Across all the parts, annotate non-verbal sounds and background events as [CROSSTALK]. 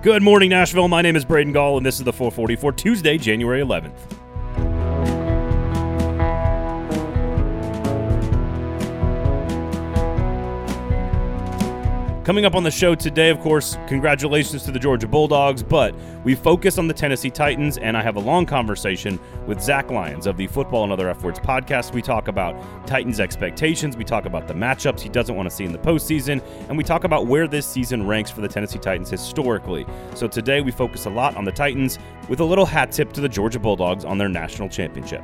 Good morning, Nashville. My name is Braden Gall, and this is the 440 for Tuesday, January 11th. Coming up on the show today, of course, congratulations to the Georgia Bulldogs, but we focus on the Tennessee Titans, and I have a long conversation with Zach Lyons of the Football and Other F Words podcast. We talk about Titans' expectations, we talk about the matchups he doesn't want to see in the postseason, and we talk about where this season ranks for the Tennessee Titans historically. So today we focus a lot on the Titans with a little hat tip to the Georgia Bulldogs on their national championship.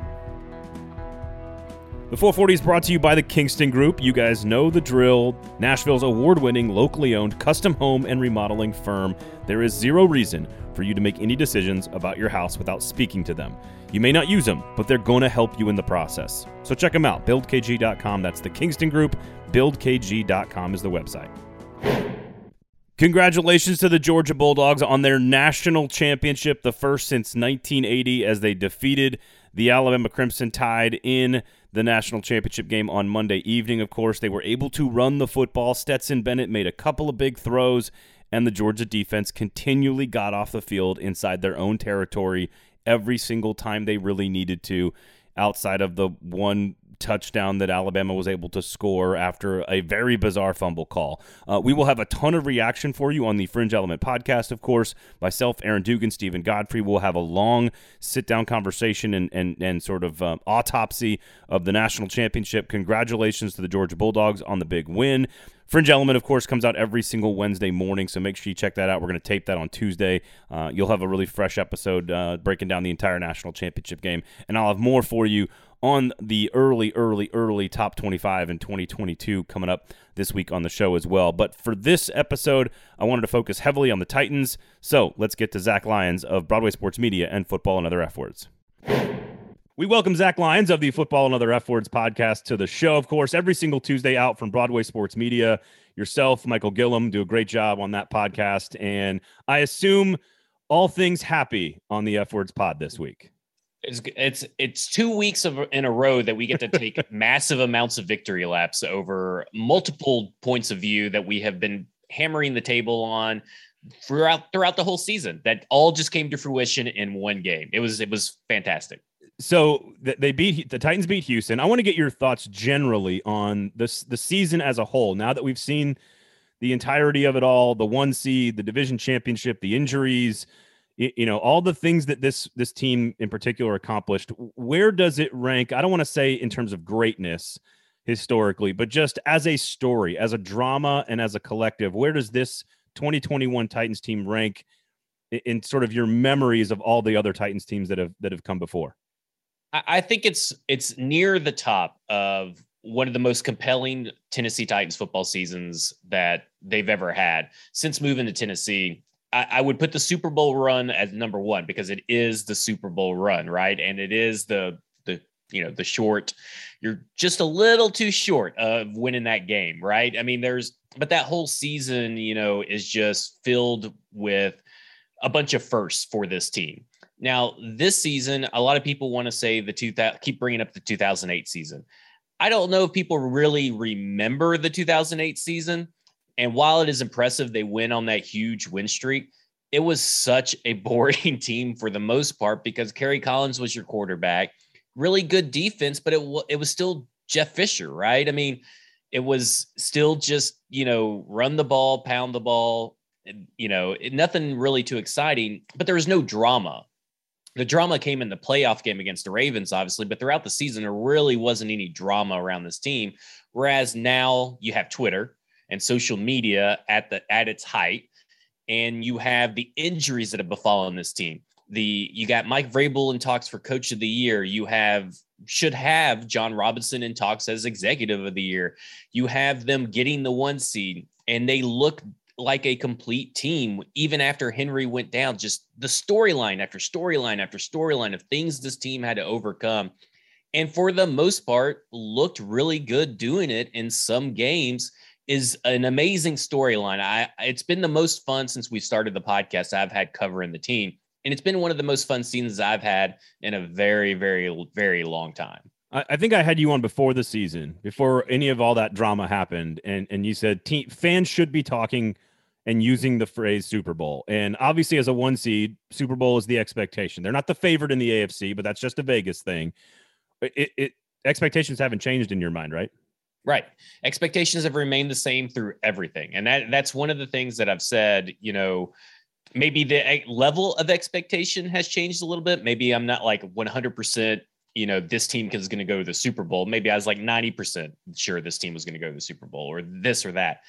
The 440 is brought to you by the Kingston Group. You guys know the drill. Nashville's award winning, locally owned custom home and remodeling firm. There is zero reason for you to make any decisions about your house without speaking to them. You may not use them, but they're going to help you in the process. So check them out. BuildKG.com. That's the Kingston Group. BuildKG.com is the website. Congratulations to the Georgia Bulldogs on their national championship, the first since 1980, as they defeated the Alabama Crimson Tide in the national championship game on Monday evening. Of course, they were able to run the football. Stetson Bennett made a couple of big throws, and the Georgia defense continually got off the field inside their own territory every single time they really needed to, outside of the one touchdown that Alabama was able to score after a very bizarre fumble call. Uh, we will have a ton of reaction for you on the Fringe Element podcast, of course. Myself, Aaron Dugan, Steven Godfrey will have a long sit down conversation and, and, and sort of um, autopsy of the national championship. Congratulations to the Georgia Bulldogs on the big win. Fringe Element, of course, comes out every single Wednesday morning, so make sure you check that out. We're going to tape that on Tuesday. Uh, you'll have a really fresh episode uh, breaking down the entire national championship game, and I'll have more for you on the early, early, early top 25 in 2022 coming up this week on the show as well. But for this episode, I wanted to focus heavily on the Titans. So let's get to Zach Lyons of Broadway Sports Media and Football and Other F Words. We welcome Zach Lyons of the Football and Other F Words podcast to the show. Of course, every single Tuesday out from Broadway Sports Media. Yourself, Michael Gillum, do a great job on that podcast. And I assume all things happy on the F Words pod this week. It's it's it's two weeks of in a row that we get to take [LAUGHS] massive amounts of victory laps over multiple points of view that we have been hammering the table on throughout throughout the whole season. That all just came to fruition in one game. It was it was fantastic. So they beat the Titans beat Houston. I want to get your thoughts generally on this the season as a whole. Now that we've seen the entirety of it all, the one seed, the division championship, the injuries, you know all the things that this this team in particular accomplished where does it rank i don't want to say in terms of greatness historically but just as a story as a drama and as a collective where does this 2021 titans team rank in sort of your memories of all the other titans teams that have that have come before i think it's it's near the top of one of the most compelling Tennessee Titans football seasons that they've ever had since moving to Tennessee. I, I would put the Super Bowl run as number one because it is the Super Bowl run, right? And it is the the you know the short. You're just a little too short of winning that game, right? I mean, there's but that whole season, you know, is just filled with a bunch of firsts for this team. Now, this season, a lot of people want to say the 2000 keep bringing up the 2008 season. I don't know if people really remember the 2008 season and while it is impressive they win on that huge win streak, it was such a [LAUGHS] boring team for the most part because Kerry Collins was your quarterback. Really good defense, but it it was still Jeff Fisher, right? I mean, it was still just, you know, run the ball, pound the ball, you know, nothing really too exciting, but there was no drama. The drama came in the playoff game against the Ravens, obviously, but throughout the season, there really wasn't any drama around this team. Whereas now you have Twitter, and social media at the at its height, and you have the injuries that have befallen this team. The you got Mike Vrabel in talks for Coach of the Year. You have should have Jon Robinson in talks as Executive of the Year. You have them getting the one seed, and they look like a complete team even after Henry went down. Just the storyline after storyline after storyline of things this team had to overcome. And for the most part, looked really good doing it in some games is an amazing storyline. I it's been the most fun since we started the podcast I've had covering the team. And it's been one of the most fun seasons I've had in a very, very, very long time. I, think I had you on before the season, before any of all that drama happened, and and you said team fans should be talking and using the phrase Super Bowl. And obviously, as a one seed, Super Bowl is the expectation. They're not the favorite in the AFC, but that's just a Vegas thing. It, it expectations haven't changed in your mind, right? Right. Expectations have remained the same through everything. And that that's one of the things that I've said, you know, maybe the eh, level of expectation has changed a little bit. Maybe I'm not like 100%, you know, this team is going to go to the Super Bowl. Maybe I was like 90% sure this team was going to go to the Super Bowl or this or that.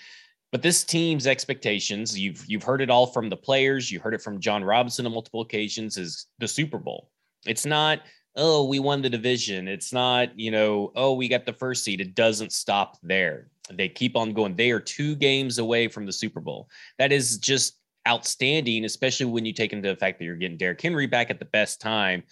But this team's expectations, you've you've heard it all from the players, you heard it from Jon Robinson on multiple occasions, is the Super Bowl. It's not, oh, we won the division. It's not, you know, oh, we got the first seed. It doesn't stop there. They keep on going. They are two games away from the Super Bowl. That is just outstanding, especially when you take into the fact that you're getting Derrick Henry back at the best time.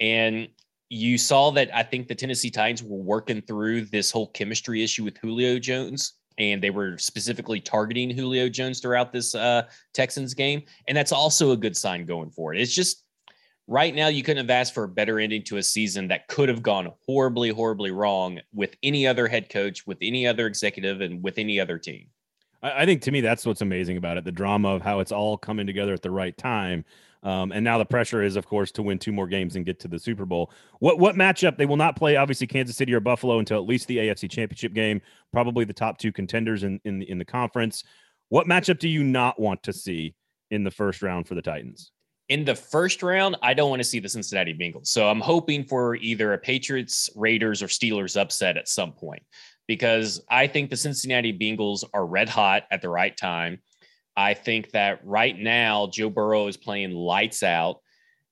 And you saw that I think the Tennessee Titans were working through this whole chemistry issue with Julio Jones and they were specifically targeting Julio Jones throughout this uh, Texans game. And that's also a good sign going forward. It's just right now, you couldn't have asked for a better ending to a season that could have gone horribly, horribly wrong with any other head coach, with any other executive, and with any other team. I think to me, that's what's amazing about it the drama of how it's all coming together at the right time. Um, and now the pressure is, of course, to win two more games and get to the Super Bowl. What what matchup they will not play? Obviously, Kansas City or Buffalo until at least the AFC Championship game. Probably the top two contenders in in the, in the conference. What matchup do you not want to see in the first round for the Titans? In the first round, I don't want to see the Cincinnati Bengals. So I'm hoping for either a Patriots, Raiders, or Steelers upset at some point because I think the Cincinnati Bengals are red hot at the right time. I think that right now, Joe Burrow is playing lights out.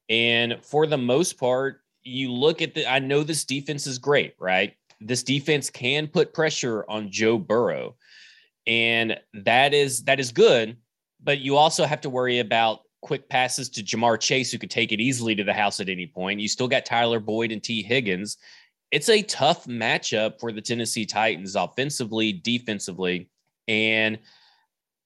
And for the most part, you look at the, I know this defense is great, right? This defense can put pressure on Joe Burrow. And that is that is good, but you also have to worry about quick passes to Ja'Marr Chase, who could take it easily to the house at any point. You still got Tyler Boyd and Tee Higgins. It's a tough matchup for the Tennessee Titans offensively, defensively. And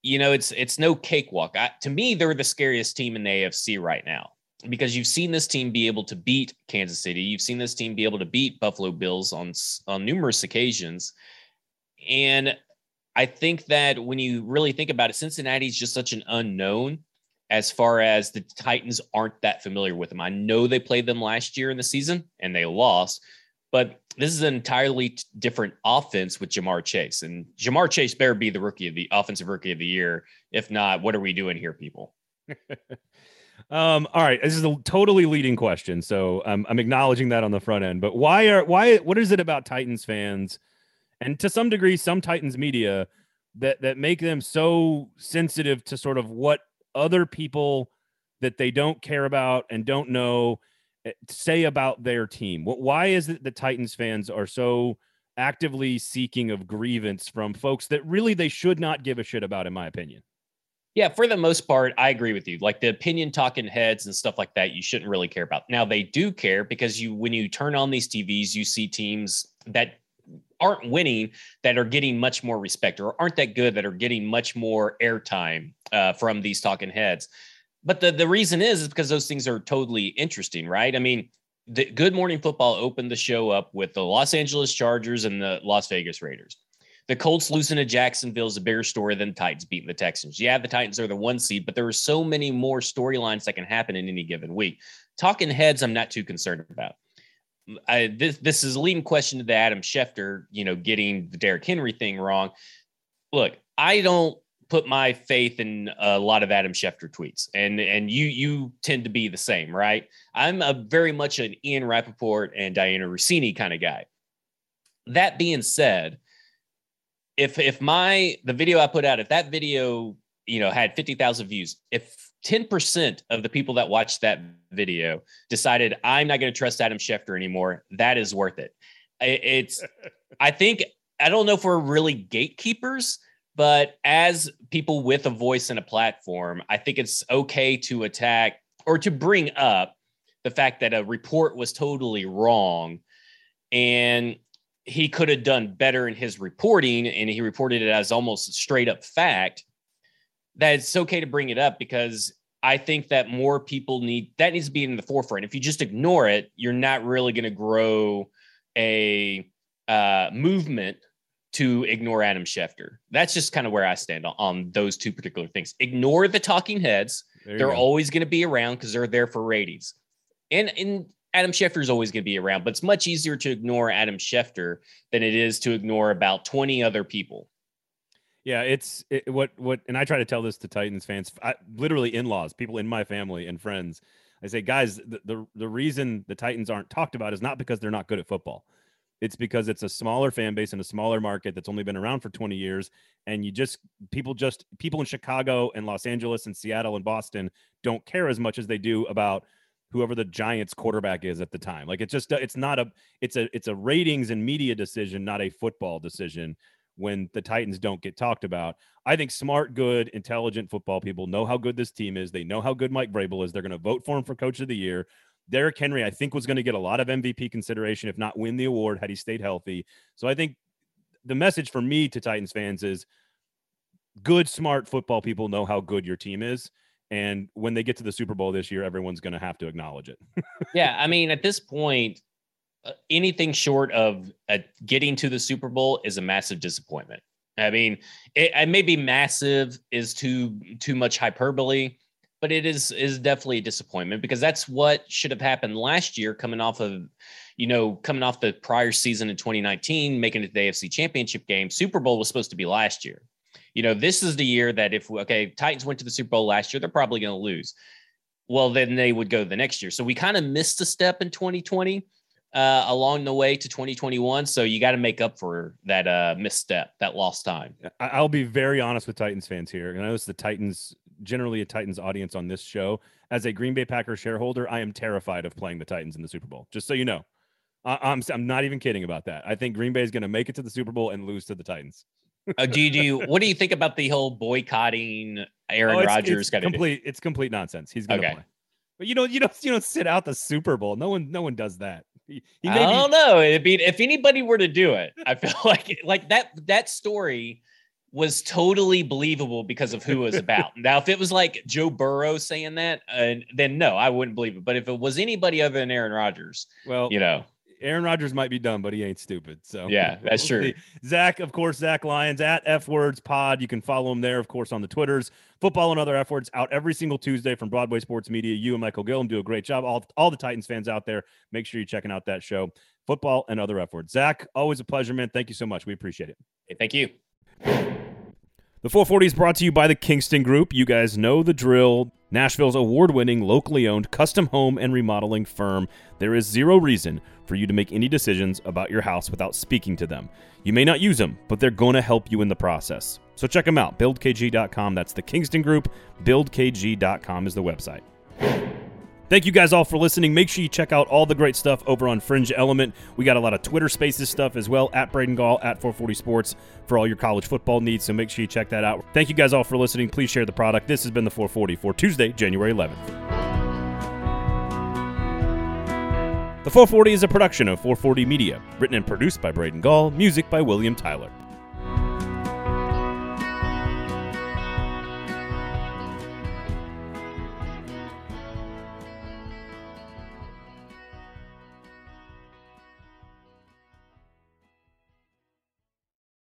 you know, it's it's no cakewalk. I, to me, they're the scariest team in the AFC right now because you've seen this team be able to beat Kansas City. You've seen this team be able to beat Buffalo Bills on on numerous occasions, and I think that when you really think about it, Cincinnati is just such an unknown as far as the Titans aren't that familiar with them. I know they played them last year in the season and they lost, but this is an entirely different offense with Ja'Marr Chase. And Ja'Marr Chase better be the rookie of the offensive rookie of the year. If not, what are we doing here, people? [LAUGHS] um, all right. This is a totally leading question. So I'm, I'm acknowledging that on the front end. But why are why what is it about Titans fans and to some degree some Titans media that that make them so sensitive to sort of what other people that they don't care about and don't know Eh, say about their team? Why is it the Titans fans are so actively seeking of grievance from folks that really they should not give a shit about, in my opinion? Yeah, for the most part, I agree with you. Like the opinion talking heads and stuff like that, you shouldn't really care about. Now they do care because you, when you turn on these TVs, you see teams that aren't winning that are getting much more respect or aren't that good that are getting much more airtime uh, from these talking heads but the, the reason is is because those things are totally interesting, right? I mean, the Good Morning Football opened the show up with the Los Angeles Chargers and the Las Vegas Raiders. The Colts losing to Jacksonville is a bigger story than the Titans beating the Texans. Yeah, the Titans are the one seed, but there are so many more storylines that can happen in any given week. Talking heads, I'm not too concerned about. I, this this is a leading question to the Adam Schefter, you know, getting the Derrick Henry thing wrong. Look, I don't put my faith in a lot of Adam Schefter tweets, and and you you tend to be the same, right? I'm a very much an Ian Rapoport and Dianna Russini kind of guy. That being said, if if my the video I put out, if that video you know had fifty thousand views, if 10% of the people that watched that video decided I'm not going to trust Adam Schefter anymore, that is worth it. It's I think I don't know if we're really gatekeepers but as people with a voice and a platform, I think it's okay to attack or to bring up the fact that a report was totally wrong and he could have done better in his reporting and he reported it as almost straight up fact that it's okay to bring it up because I think that more people need that needs to be in the forefront. If you just ignore it, you're not really going to grow a uh, movement to ignore Adam Schefter. That's just kind of where I stand on, on those two particular things. Ignore the talking heads. They're go. always going to be around because they're there for ratings. And, and Adam Schefter is always going to be around, but it's much easier to ignore Adam Schefter than it is to ignore about 20 other people. Yeah, it's it, what what, and I try to tell this to Titans fans, I, literally in-laws, people in my family and friends. I say, guys, the, the the reason the Titans aren't talked about is not because they're not good at football. It's because it's a smaller fan base in a smaller market that's only been around for 20 years. And you just, people just, people in Chicago and Los Angeles and Seattle and Boston don't care as much as they do about whoever the Giants quarterback is at the time. Like it's just, it's not a, it's a, it's a ratings and media decision, not a football decision when the Titans don't get talked about. I think smart, good, intelligent football people know how good this team is. They know how good Mike Vrabel is. They're going to vote for him for coach of the year. Derrick Henry, I think, was going to get a lot of MVP consideration, if not win the award, had he stayed healthy. So I think the message for me to Titans fans is good, smart football people know how good your team is. And when they get to the Super Bowl this year, everyone's going to have to acknowledge it. [LAUGHS] yeah. I mean, at this point, anything short of uh, getting to the Super Bowl is a massive disappointment. I mean, it, it may be massive is too too much hyperbole, but it is is definitely a disappointment because that's what should have happened last year coming off of you know coming off the prior season in 2019 making it the AFC championship game. Super Bowl was supposed to be last year. You know this is the year that if okay Titans went to the Super Bowl last year they're probably going to lose. Well then they would go the next year. So we kind of missed a step in 2020 uh, along the way to 2021 so you got to make up for that uh, misstep that lost time I'll be very honest with Titans fans here and I know it's the Titans generally a Titans audience on this show. As a Green Bay Packers shareholder, I am terrified of playing the Titans in the Super Bowl. Just so you know, I, I'm I'm not even kidding about that. I think Green Bay is going to make it to the Super Bowl and lose to the Titans. [LAUGHS] uh, do you do you, what do you think about the whole boycotting Aaron oh, Rodgers? It's complete. Do? It's complete nonsense. He's going to okay. play. But you know, you don't you don't sit out the Super Bowl. No one no one does that. He, he I don't know. It'd be if anybody were to do it, I feel [LAUGHS] like like that that story was totally believable because of who it was about. [LAUGHS] now, if it was like Joe Burrow saying that, uh, then no, I wouldn't believe it. But if it was anybody other than Aaron Rodgers, well, you know, Aaron Rodgers might be dumb, but he ain't stupid. So yeah, [LAUGHS] that's we'll true. See. Zach, of course, Zach Lyons at F Words Pod. You can follow him there, of course, on the Twitters. Football and other F Words out every single Tuesday from Broadway Sports Media. You and Michael Gillum do a great job. All all the Titans fans out there, make sure you're checking out that show. Football and other F Words. Zach, always a pleasure, man. Thank you so much. We appreciate it. Hey, thank you. The 440 is brought to you by the Kingston Group. You guys know the drill. Nashville's award winning, locally owned custom home and remodeling firm. There is zero reason for you to make any decisions about your house without speaking to them. You may not use them, but they're going to help you in the process. So check them out, buildkg.com. That's the Kingston Group. Buildkg.com is the website. Thank you guys all for listening. Make sure you check out all the great stuff over on Fringe Element. We got a lot of Twitter Spaces stuff as well at Braden Gall at 440 Sports for all your college football needs. So make sure you check that out. Thank you guys all for listening. Please share the product. This has been the 440 for Tuesday, January 11th. The 440 is a production of 440 Media, written and produced by Braden Gall, music by William Tyler.